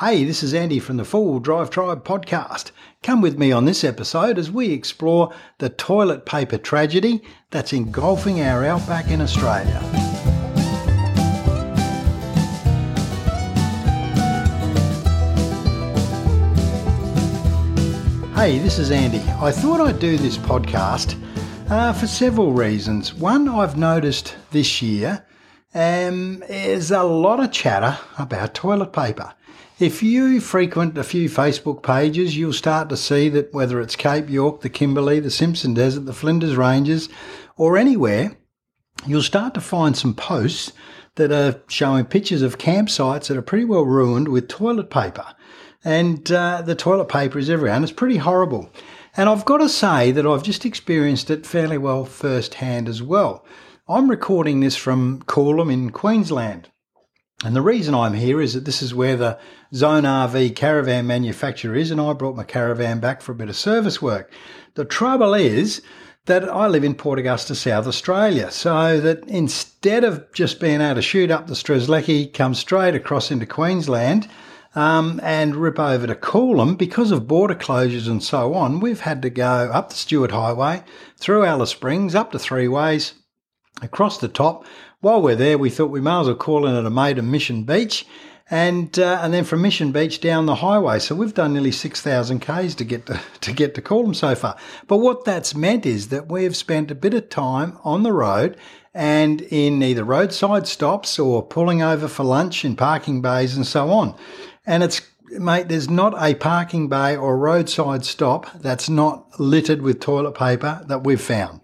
Hey, this is Andy from the Wheel Drive Tribe podcast. Come with me on this episode as we explore the toilet paper tragedy that's engulfing our outback in Australia. Hey, this is Andy. I thought I'd do this podcast uh, for several reasons. One, I've noticed this year um, is a lot of chatter about toilet paper. If you frequent a few Facebook pages, you'll start to see that whether it's Cape York, the Kimberley, the Simpson Desert, the Flinders Ranges, or anywhere, you'll start to find some posts that are showing pictures of campsites that are pretty well ruined with toilet paper. And uh, the toilet paper is everywhere, and it's pretty horrible. And I've got to say that I've just experienced it fairly well firsthand as well. I'm recording this from Coolum in Queensland. And the reason I'm here is that this is where the Zone RV caravan manufacturer is, and I brought my caravan back for a bit of service work. The trouble is that I live in Port Augusta, South Australia, so that instead of just being able to shoot up the Strzelecki, come straight across into Queensland, um, and rip over to Coolum, because of border closures and so on, we've had to go up the Stuart Highway, through Alice Springs, up to Three Ways, across the top, while we're there, we thought we might as well call in at a maiden Mission Beach, and uh, and then from Mission Beach down the highway. So we've done nearly six thousand k's to get to to get to Coolum so far. But what that's meant is that we've spent a bit of time on the road and in either roadside stops or pulling over for lunch in parking bays and so on. And it's mate, there's not a parking bay or roadside stop that's not littered with toilet paper that we've found.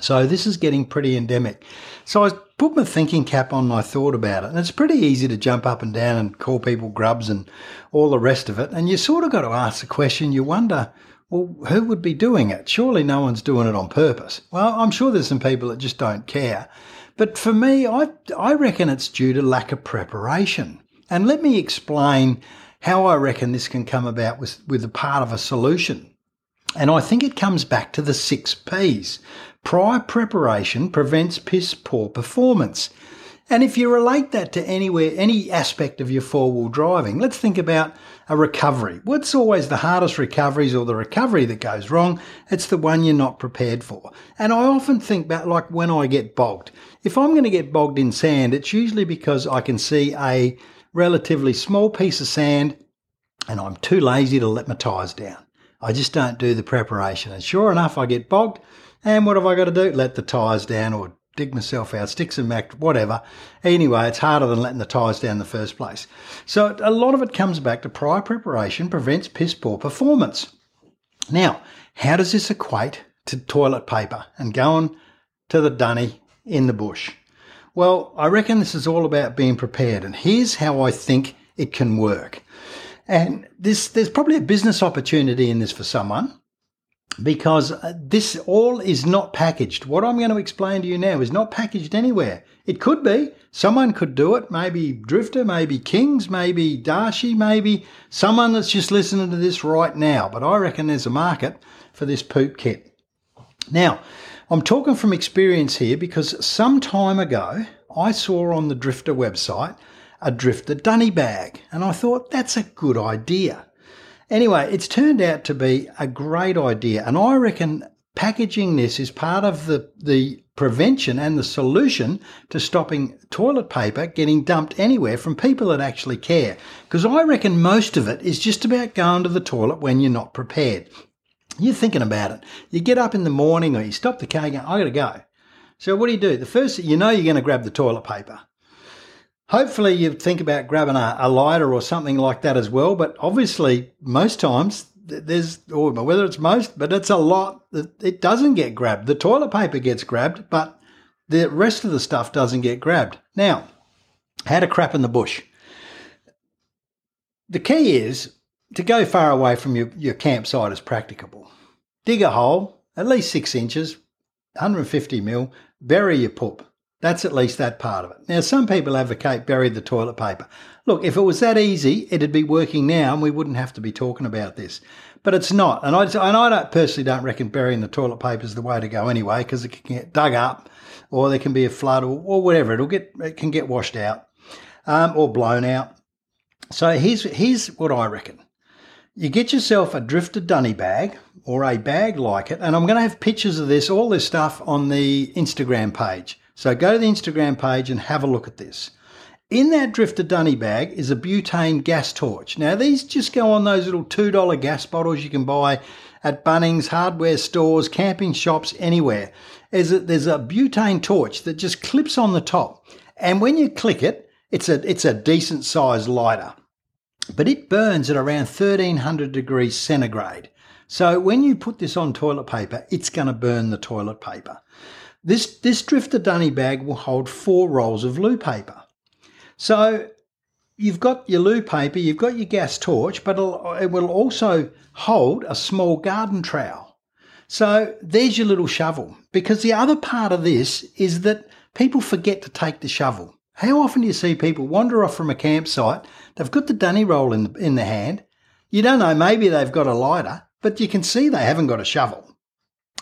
So this is getting pretty endemic. So I put my thinking cap on and I thought about it. And it's pretty easy to jump up and down and call people grubs and all the rest of it. And you sort of got to ask the question, you wonder, well, who would be doing it? Surely no one's doing it on purpose. Well, I'm sure there's some people that just don't care. But for me, I, I reckon it's due to lack of preparation. And let me explain how I reckon this can come about with, with a part of a solution. And I think it comes back to the six P's. Prior preparation prevents piss poor performance. And if you relate that to anywhere, any aspect of your four wheel driving, let's think about a recovery. What's always the hardest recoveries or the recovery that goes wrong? It's the one you're not prepared for. And I often think about like when I get bogged. If I'm going to get bogged in sand, it's usually because I can see a relatively small piece of sand and I'm too lazy to let my tyres down. I just don't do the preparation. And sure enough, I get bogged. And what have I got to do? Let the tyres down or dig myself out, sticks and mac, whatever. Anyway, it's harder than letting the tyres down in the first place. So a lot of it comes back to prior preparation prevents piss poor performance. Now, how does this equate to toilet paper and going to the dunny in the bush? Well, I reckon this is all about being prepared, and here's how I think it can work. And this, there's probably a business opportunity in this for someone because uh, this all is not packaged. What I'm going to explain to you now is not packaged anywhere. It could be. Someone could do it. Maybe Drifta, maybe Kings, maybe Darche, maybe someone that's just listening to this right now. But I reckon there's a market for this poop kit. Now, I'm talking from experience here because some time ago I saw on the Drifta website a Drifta Dunny bag. And I thought, that's a good idea. Anyway, it's turned out to be a great idea. And I reckon packaging this is part of the, the prevention and the solution to stopping toilet paper getting dumped anywhere from people that actually care. Because I reckon most of it is just about going to the toilet when you're not prepared. You're thinking about it. You get up in the morning or you stop the car and go, I gotta go. So what do you do? The first, you know, you're to grab the toilet paper. Hopefully, you think about grabbing a, a, lighter or something like that as well. But obviously, most times there's, oh, or whether it's most, but it's a lot that it doesn't get grabbed. The toilet paper gets grabbed, but the rest of the stuff doesn't get grabbed. Now, how to crap in the bush. The key is to go far away from your, your campsite as practicable. Dig a hole, at least six inches, 150 mil, bury your poop. That's at least that part of it. Now, some people advocate bury the toilet paper. Look, if it was that easy, it'd be working now and we wouldn't have to be talking about this. But it's not. And I, and I don't, personally don't reckon burying the toilet paper is the way to go anyway, because it can get dug up or there can be a flood or, or whatever. It'll get, it can get washed out um, or blown out. So here's, here's what I reckon. You get yourself a Drifta dunny bag or a bag like it, and I'm going to have pictures of this, all this stuff on the Instagram page. So go to the Instagram page and have a look at this. In that Drifta dunny bag is a butane gas torch. Now these just go on those little $2 gas bottles you can buy at Bunnings, hardware stores, camping shops, anywhere. There's a, there's a butane torch that just clips on the top. And when you click it, it's a, it's a decent sized lighter. But it burns at around 1300 degrees centigrade. So when you put this on toilet paper, it's going to burn the toilet paper. This, this Drifta dunny bag will hold four rolls of loo paper. So you've got your loo paper, you've got your gas torch, but it will also hold a small garden trowel. So there's your little shovel. Because the other part of this is that people forget to take the shovel. How often do you see people wander off from a campsite? They've got the dunny roll in the, in the hand. You don't know, maybe they've got a lighter, but you can see they haven't got a shovel.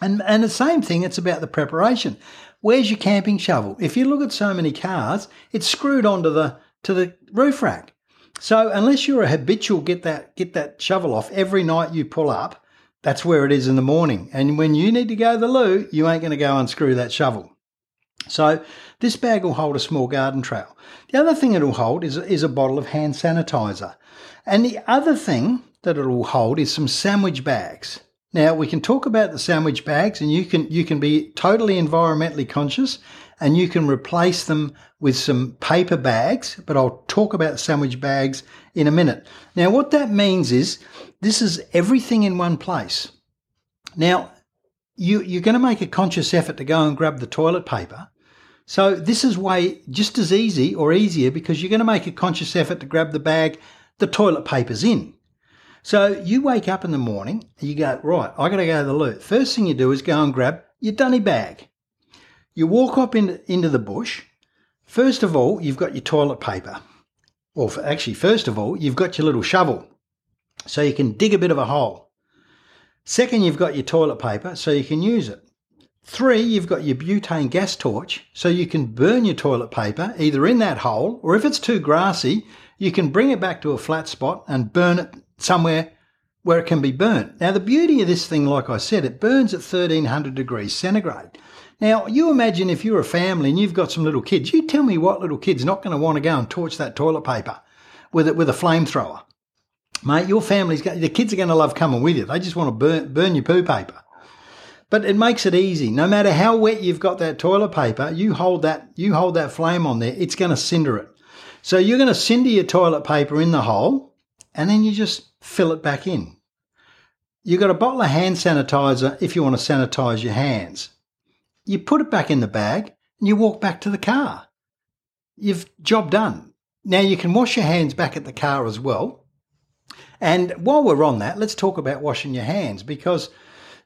And, and the same thing, it's about the preparation. Where's your camping shovel? If you look at so many cars, it's screwed onto the to the roof rack. So unless you're a habitual get that get that shovel off every night you pull up, that's where it is in the morning. And when you need to go to the loo, you ain't going to go unscrew that shovel. So this bag will hold a small garden trowel. The other thing it'll hold is, is a bottle of hand sanitizer. And the other thing that it will hold is some sandwich bags. Now we can talk about the sandwich bags and you can you can be totally environmentally conscious and you can replace them with some paper bags, but I'll talk about sandwich bags in a minute. Now what that means is this is everything in one place. Now you you're going to make a conscious effort to go and grab the toilet paper. So this is way just as easy or easier because you're going to make a conscious effort to grab the bag the toilet paper's in. So you wake up in the morning and you go, right, I got to go to the loo. First thing you do is go and grab your dunny bag. You walk up in, into the bush. First of all, you've got your toilet paper. Well, actually, first of all, you've got your little shovel so you can dig a bit of a hole. Second, you've got your toilet paper so you can use it. Three, you've got your butane gas torch so you can burn your toilet paper either in that hole or if it's too grassy, you can bring it back to a flat spot and burn it somewhere where it can be burnt. Now, the beauty of this thing, like I said, it burns at 1300 degrees centigrade. Now, you imagine if you're a family and you've got some little kids, you tell me what little kid's not going to want to go and torch that toilet paper with it with a flamethrower. Mate, your family's got, the kids are going to love coming with you. They just want to burn, burn your poo paper. But it makes it easy. No matter how wet you've got that toilet paper, you hold that, you hold that flame on there, it's going to cinder it. So you're going to cinder your toilet paper in the hole and then you just fill it back in. You've got a bottle of hand sanitizer if you want to sanitize your hands. You put it back in the bag and you walk back to the car. You've job done. Now you can wash your hands back at the car as well. And while we're on that, let's talk about washing your hands because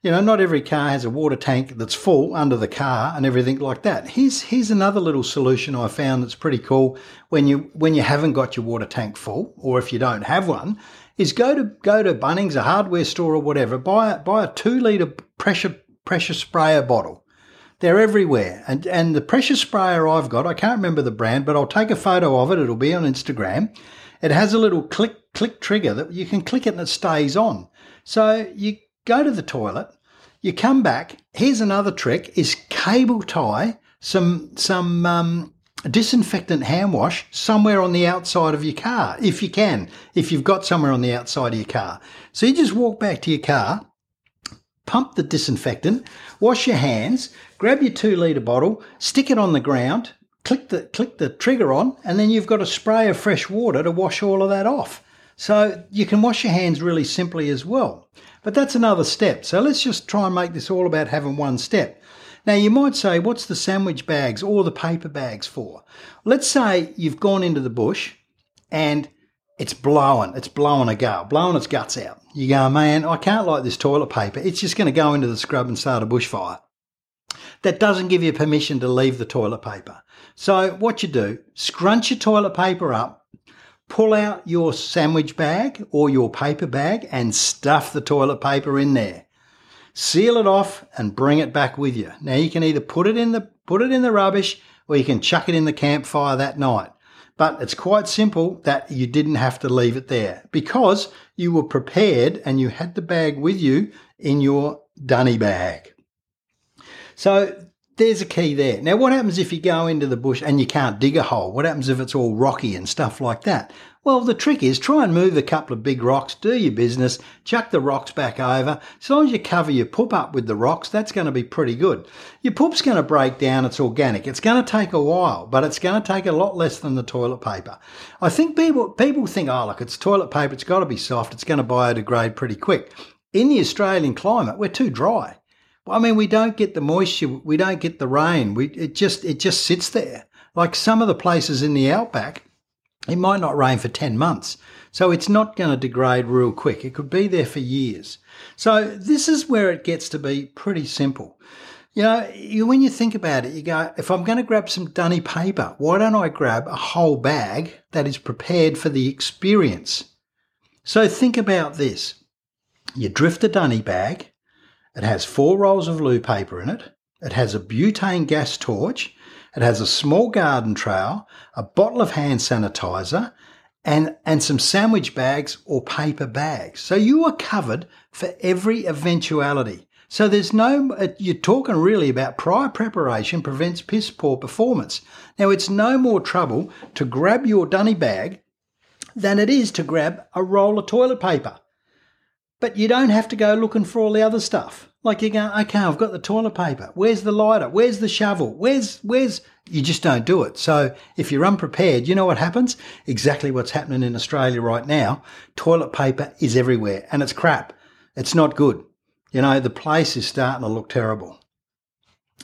you know, not every car has a water tank that's full under the car and everything like that. Here's here's another little solution I found that's pretty cool when you when you haven't got your water tank full, or if you don't have one, is go to go to Bunnings, a hardware store or whatever, buy a, buy a two liter pressure pressure sprayer bottle. They're everywhere, and and the pressure sprayer I've got, I can't remember the brand, but I'll take a photo of it. It'll be on Instagram. It has a little click click trigger that you can click it and it stays on. So you go to the toilet, you come back. Here's another trick: is cable tie some some um, disinfectant hand wash somewhere on the outside of your car, if you can, if you've got somewhere on the outside of your car. So you just walk back to your car, pump the disinfectant, wash your hands, grab your two litre bottle, stick it on the ground, click the click the trigger on, and then you've got a spray of fresh water to wash all of that off. So you can wash your hands really simply as well. But that's another step. So let's just try and make this all about having one step. Now you might say, what's the sandwich bags or the paper bags for? Let's say you've gone into the bush and it's blowing, it's blowing a gale, blowing its guts out. You go, man, I can't light this toilet paper. It's just going to go into the scrub and start a bushfire. That doesn't give you permission to leave the toilet paper. So what you do, scrunch your toilet paper up, pull out your sandwich bag or your paper bag and stuff the toilet paper in there. Seal it off and bring it back with you. Now you can either put it in the put it in the rubbish or you can chuck it in the campfire that night. But it's quite simple that you didn't have to leave it there because you were prepared and you had the bag with you in your dunny bag. So there's a key there. Now, what happens if you go into the bush and you can't dig a hole? What happens if it's all rocky and stuff like that? Well, the trick is try and move a couple of big rocks, do your business, chuck the rocks back over. As long as you cover your poop up with the rocks, that's going to be pretty good. Your poop's going to break down, it's organic. It's going to take a while, but it's going to take a lot less than the toilet paper. I think people people think, oh look, it's toilet paper, it's got to be soft, it's going to biodegrade pretty quick. In the Australian climate, we're too dry. I mean, we don't get the moisture, we don't get the rain. We it just it just sits there. Like some of the places in the outback, it might not rain for 10 months. So it's not going to degrade real quick. It could be there for years. So this is where it gets to be pretty simple. You know, you, when you think about it, you go, if I'm going to grab some dunny paper, why don't I grab a whole bag that is prepared for the experience? So think about this. You Drifta dunny bag. It has four rolls of loo paper in it. It has a butane gas torch it has a small garden trowel, a bottle of hand sanitizer, and, and some sandwich bags or paper bags. So you are covered for every eventuality. So there's no, uh, you're talking really about prior preparation prevents piss poor performance. Now it's no more trouble to grab your dunny bag than it is to grab a roll of toilet paper. But you don't have to go looking for all the other stuff. Like you go, okay, I've got the toilet paper. Where's the lighter? Where's the shovel? Where's, where's, you just don't do it. So if you're unprepared, you know what happens? Exactly what's happening in Australia right now. Toilet paper is everywhere and it's crap. It's not good. You know, the place is starting to look terrible.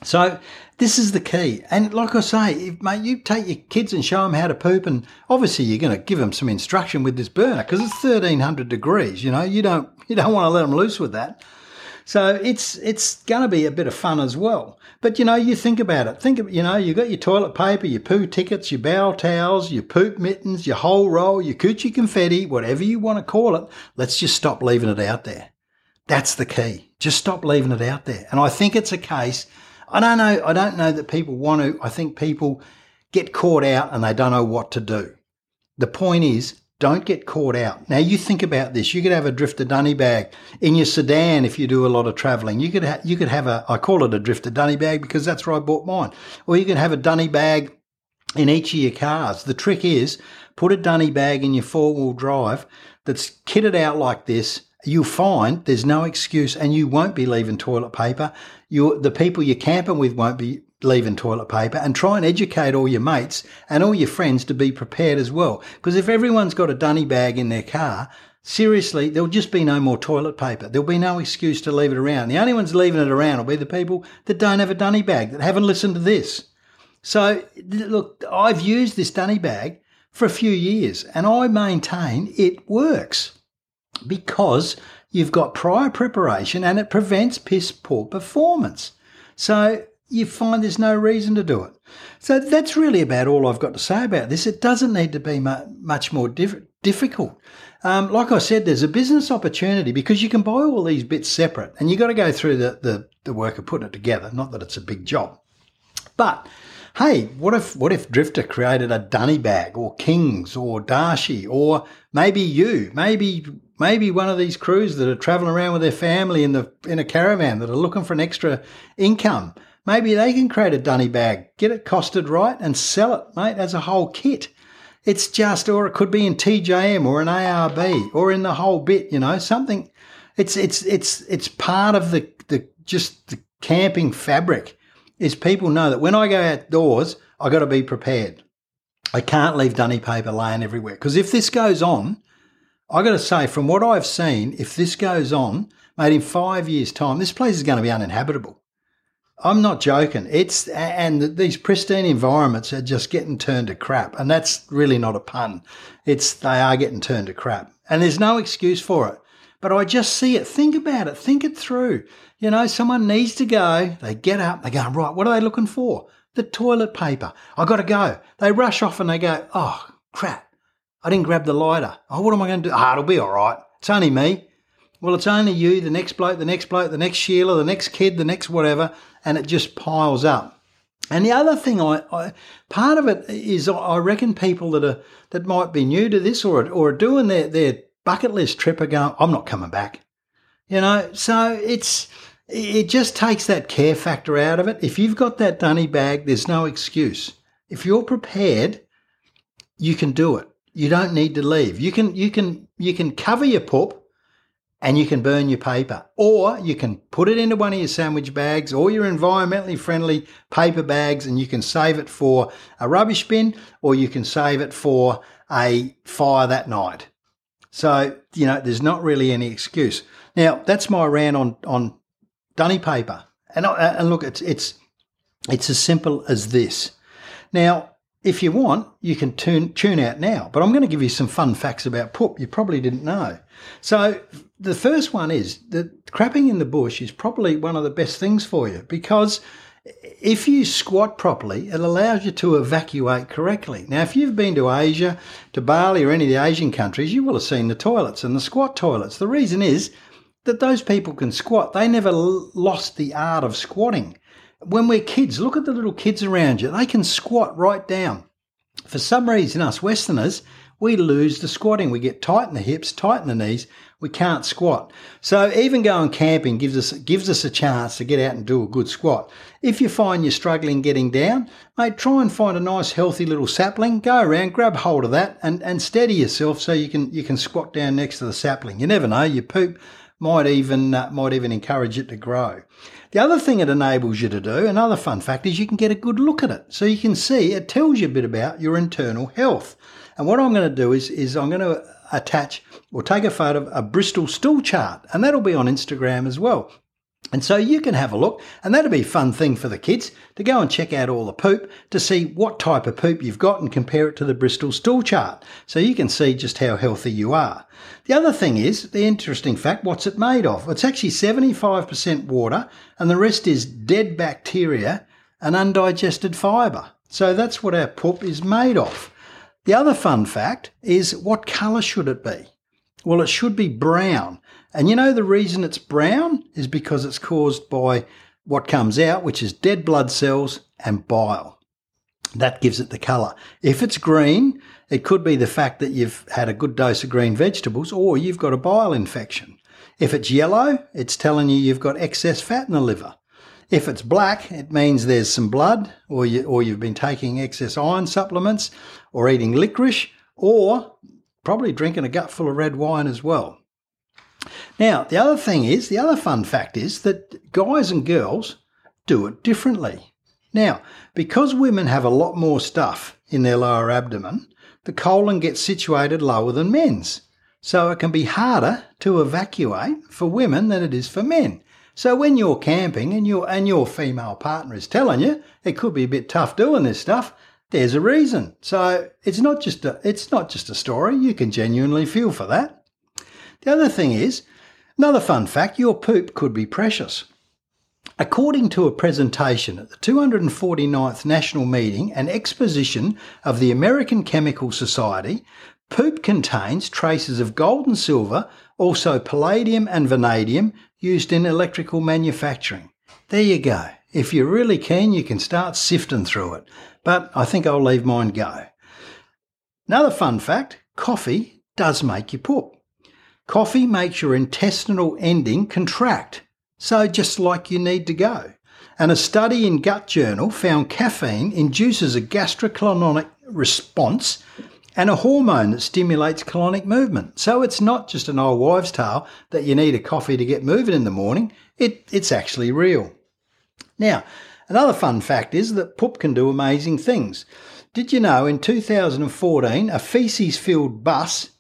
So this is the key. And like I say, if, mate, you take your kids and show them how to poop, and obviously you're going to give them some instruction with this burner because it's 1300 degrees. You know, you don't you don't want to let them loose with that. So it's it's going to be a bit of fun as well. But you know, you think about it. Think of you know, you got your toilet paper, your poo tickets, your bowel towels, your poop mittens, your whole roll, your coochie confetti, whatever you want to call it. Let's just stop leaving it out there. That's the key. Just stop leaving it out there. And I think it's a case. I don't know. I don't know that people want to. I think people get caught out and they don't know what to do. The point is, don't get caught out. Now you think about this. You could have a Drifta dunny bag in your sedan if you do a lot of traveling. You could ha- you could have a I call it a Drifta dunny bag because that's where I bought mine. Or you can have a dunny bag in each of your cars. The trick is put a dunny bag in your four wheel drive that's kitted out like this. You'll find there's no excuse, and you won't be leaving toilet paper. You the people you're camping with won't be leaving toilet paper and try and educate all your mates and all your friends to be prepared as well. Because if everyone's got a dunny bag in their car, seriously, there'll just be no more toilet paper. There'll be no excuse to leave it around. The only ones leaving it around will be the people that don't have a dunny bag, that haven't listened to this. So, look, I've used this dunny bag for a few years and I maintain it works because you've got prior preparation and it prevents piss poor performance. So you find there's no reason to do it. So that's really about all I've got to say about this. It doesn't need to be much more diff- difficult. Um, like I said, there's a business opportunity because you can buy all these bits separate and you've got to go through the, the, the work of putting it together. Not that it's a big job. But hey, what if what if Drifta created a Dunny bag or Kings or Darche or maybe you, maybe maybe one of these crews that are traveling around with their family in the in a caravan that are looking for an extra income. Maybe they can create a dunny bag, get it costed right, and sell it, mate, as a whole kit. It's just, or it could be in TJM or an ARB or in the whole bit, you know, something. It's it's it's it's part of the the just the camping fabric. Is people know that when I go outdoors, I got to be prepared. I can't leave dunny paper laying everywhere because if this goes on, I got to say, from what I've seen, if this goes on, mate, in five years' time, this place is going to be uninhabitable. I'm not joking. It's and these pristine environments are just getting turned to crap, and that's really not a pun. It's they are getting turned to crap, and there's no excuse for it. But I just see it. Think about it. Think it through. You know, someone needs to go. They get up. They go right. What are they looking for? The toilet paper. I got to go. They rush off and they go. Oh crap! I didn't grab the lighter. Oh, what am I going to do? Ah, it'll be all right. It's only me. Well, it's only you, the next bloke, the next bloke, the next Sheila, the next kid, the next whatever, and it just piles up. And the other thing, I, I part of it is I reckon people that are that might be new to this or or are doing their their bucket list trip are going, I'm not coming back. You know, so it's it just takes that care factor out of it. If you've got that dunny bag, there's no excuse. If you're prepared, you can do it. You don't need to leave. You can you can you can cover your pup and you can burn your paper. Or you can put it into one of your sandwich bags or your environmentally friendly paper bags and you can save it for a rubbish bin or you can save it for a fire that night. So, you know, there's not really any excuse. Now, that's my rant on, on dunny paper. And, and look, it's, it's, it's as simple as this. Now, if you want, you can tune, tune out now, but I'm going to give you some fun facts about poop you probably didn't know. So, the first one is that crapping in the bush is probably one of the best things for you because if you squat properly, it allows you to evacuate correctly. Now, if you've been to Asia, to Bali, or any of the Asian countries, you will have seen the toilets and the squat toilets. The reason is that those people can squat. They never lost the art of squatting when we're kids, look at the little kids around you. They can squat right down. For some reason, us Westerners, we lose the squatting. We get tight in the hips, tight in the knees. We can't squat. So even going camping gives us gives us a chance to get out and do a good squat. If you find you're struggling getting down, mate, try and find a nice healthy little sapling. Go around, grab hold of that, and, and steady yourself so you can you can squat down next to the sapling. You never know, your poop might even uh, might even encourage it to grow. The other thing it enables you to do, another fun fact, is you can get a good look at it. So you can see it tells you a bit about your internal health. And what I'm going to do is, is I'm going to attach or take a photo of a Bristol stool chart, and that'll be on Instagram as well. And so you can have a look, and that'll be a fun thing for the kids to go and check out all the poop to see what type of poop you've got and compare it to the Bristol stool chart. So you can see just how healthy you are. The other thing is, the interesting fact, what's it made of? It's actually 75% water, and the rest is dead bacteria and undigested fibre. So that's what our poop is made of. The other fun fact is, what colour should it be? Well, it should be brown. And you know the reason it's brown is because it's caused by what comes out, which is dead blood cells and bile. That gives it the colour. If it's green, it could be the fact that you've had a good dose of green vegetables or you've got a bile infection. If it's yellow, it's telling you you've got excess fat in the liver. If it's black, it means there's some blood or, you, or you've been taking excess iron supplements or eating licorice or probably drinking a gutful of red wine as well. Now, the other thing is, the other fun fact is that guys and girls do it differently. Now, because women have a lot more stuff in their lower abdomen, the colon gets situated lower than men's. So it can be harder to evacuate for women than it is for men. So when you're camping and your and your female partner is telling you it could be a bit tough doing this stuff, there's a reason. So it's not just a it's not just a story. You can genuinely feel for that. The other thing is, another fun fact, your poop could be precious. According to a presentation at the 249th National Meeting and Exposition of the American Chemical Society, poop contains traces of gold and silver, also palladium and vanadium used in electrical manufacturing. There you go. If you're really keen, you can start sifting through it, but I think I'll leave mine go. Another fun fact coffee does make you poop. Coffee makes your intestinal ending contract, so just like you need to go. And a study in Gut Journal found caffeine induces a gastrocolic response and a hormone that stimulates colonic movement. So it's not just an old wives' tale that you need a coffee to get moving in the morning. It, it's actually real. Now, another fun fact is that poop can do amazing things. Did you know in 2014 a feces filled bus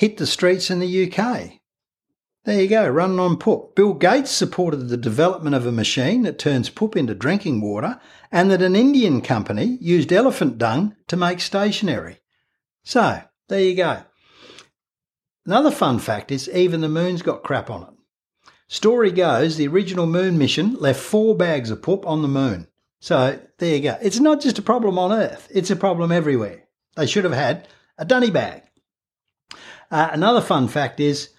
hit the streets in the UK. There you go, running on poop. Bill Gates supported the development of a machine that turns poop into drinking water, and that an Indian company used elephant dung to make stationery. So, there you go. Another fun fact is even the moon's got crap on it. Story goes the original moon mission left four bags of poop on the moon. So, there you go. It's not just a problem on Earth, it's a problem everywhere. They should have had a dunny bag. Uh, another fun fact is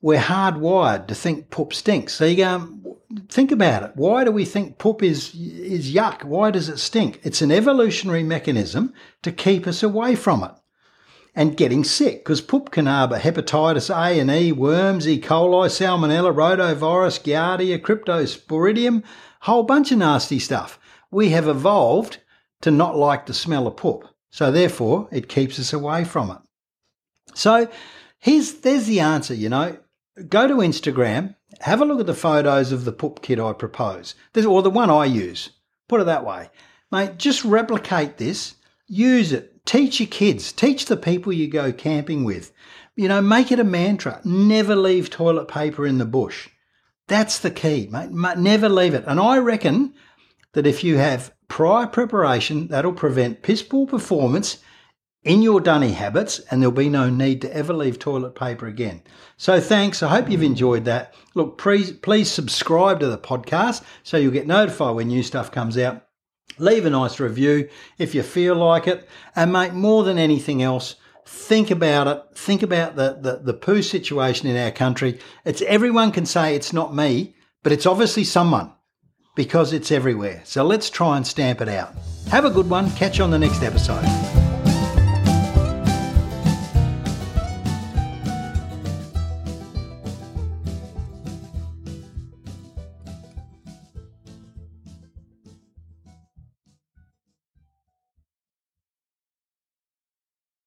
we're hardwired to think poop stinks. So you go, think about it. Why do we think poop is is yuck? Why does it stink? It's an evolutionary mechanism to keep us away from it and getting sick because poop can harbour hepatitis A and E, worms, E. coli, salmonella, rotavirus, giardia, cryptosporidium, whole bunch of nasty stuff. We have evolved to not like the smell of poop, so therefore it keeps us away from it. So here's there's the answer. You know, go to Instagram, have a look at the photos of the poop kit I propose, There's, or the one I use. Put it that way, mate. Just replicate this, use it Teach your kids, teach the people you go camping with. You know, make it a mantra. Never leave toilet paper in the bush. That's the key, mate. Never leave it. And I reckon that if you have prior preparation, that'll prevent piss poor performance in your dunny habits and there'll be no need to ever leave toilet paper again. So thanks. I hope you've enjoyed that. Look, please, please subscribe to the podcast so you'll get notified when new stuff comes out. Leave a nice review if you feel like it. And mate, more than anything else, think about it. Think about the, the, the poo situation in our country. It's everyone can say it's not me, but it's obviously someone because it's everywhere. So let's try and stamp it out. Have a good one. Catch you on the next episode.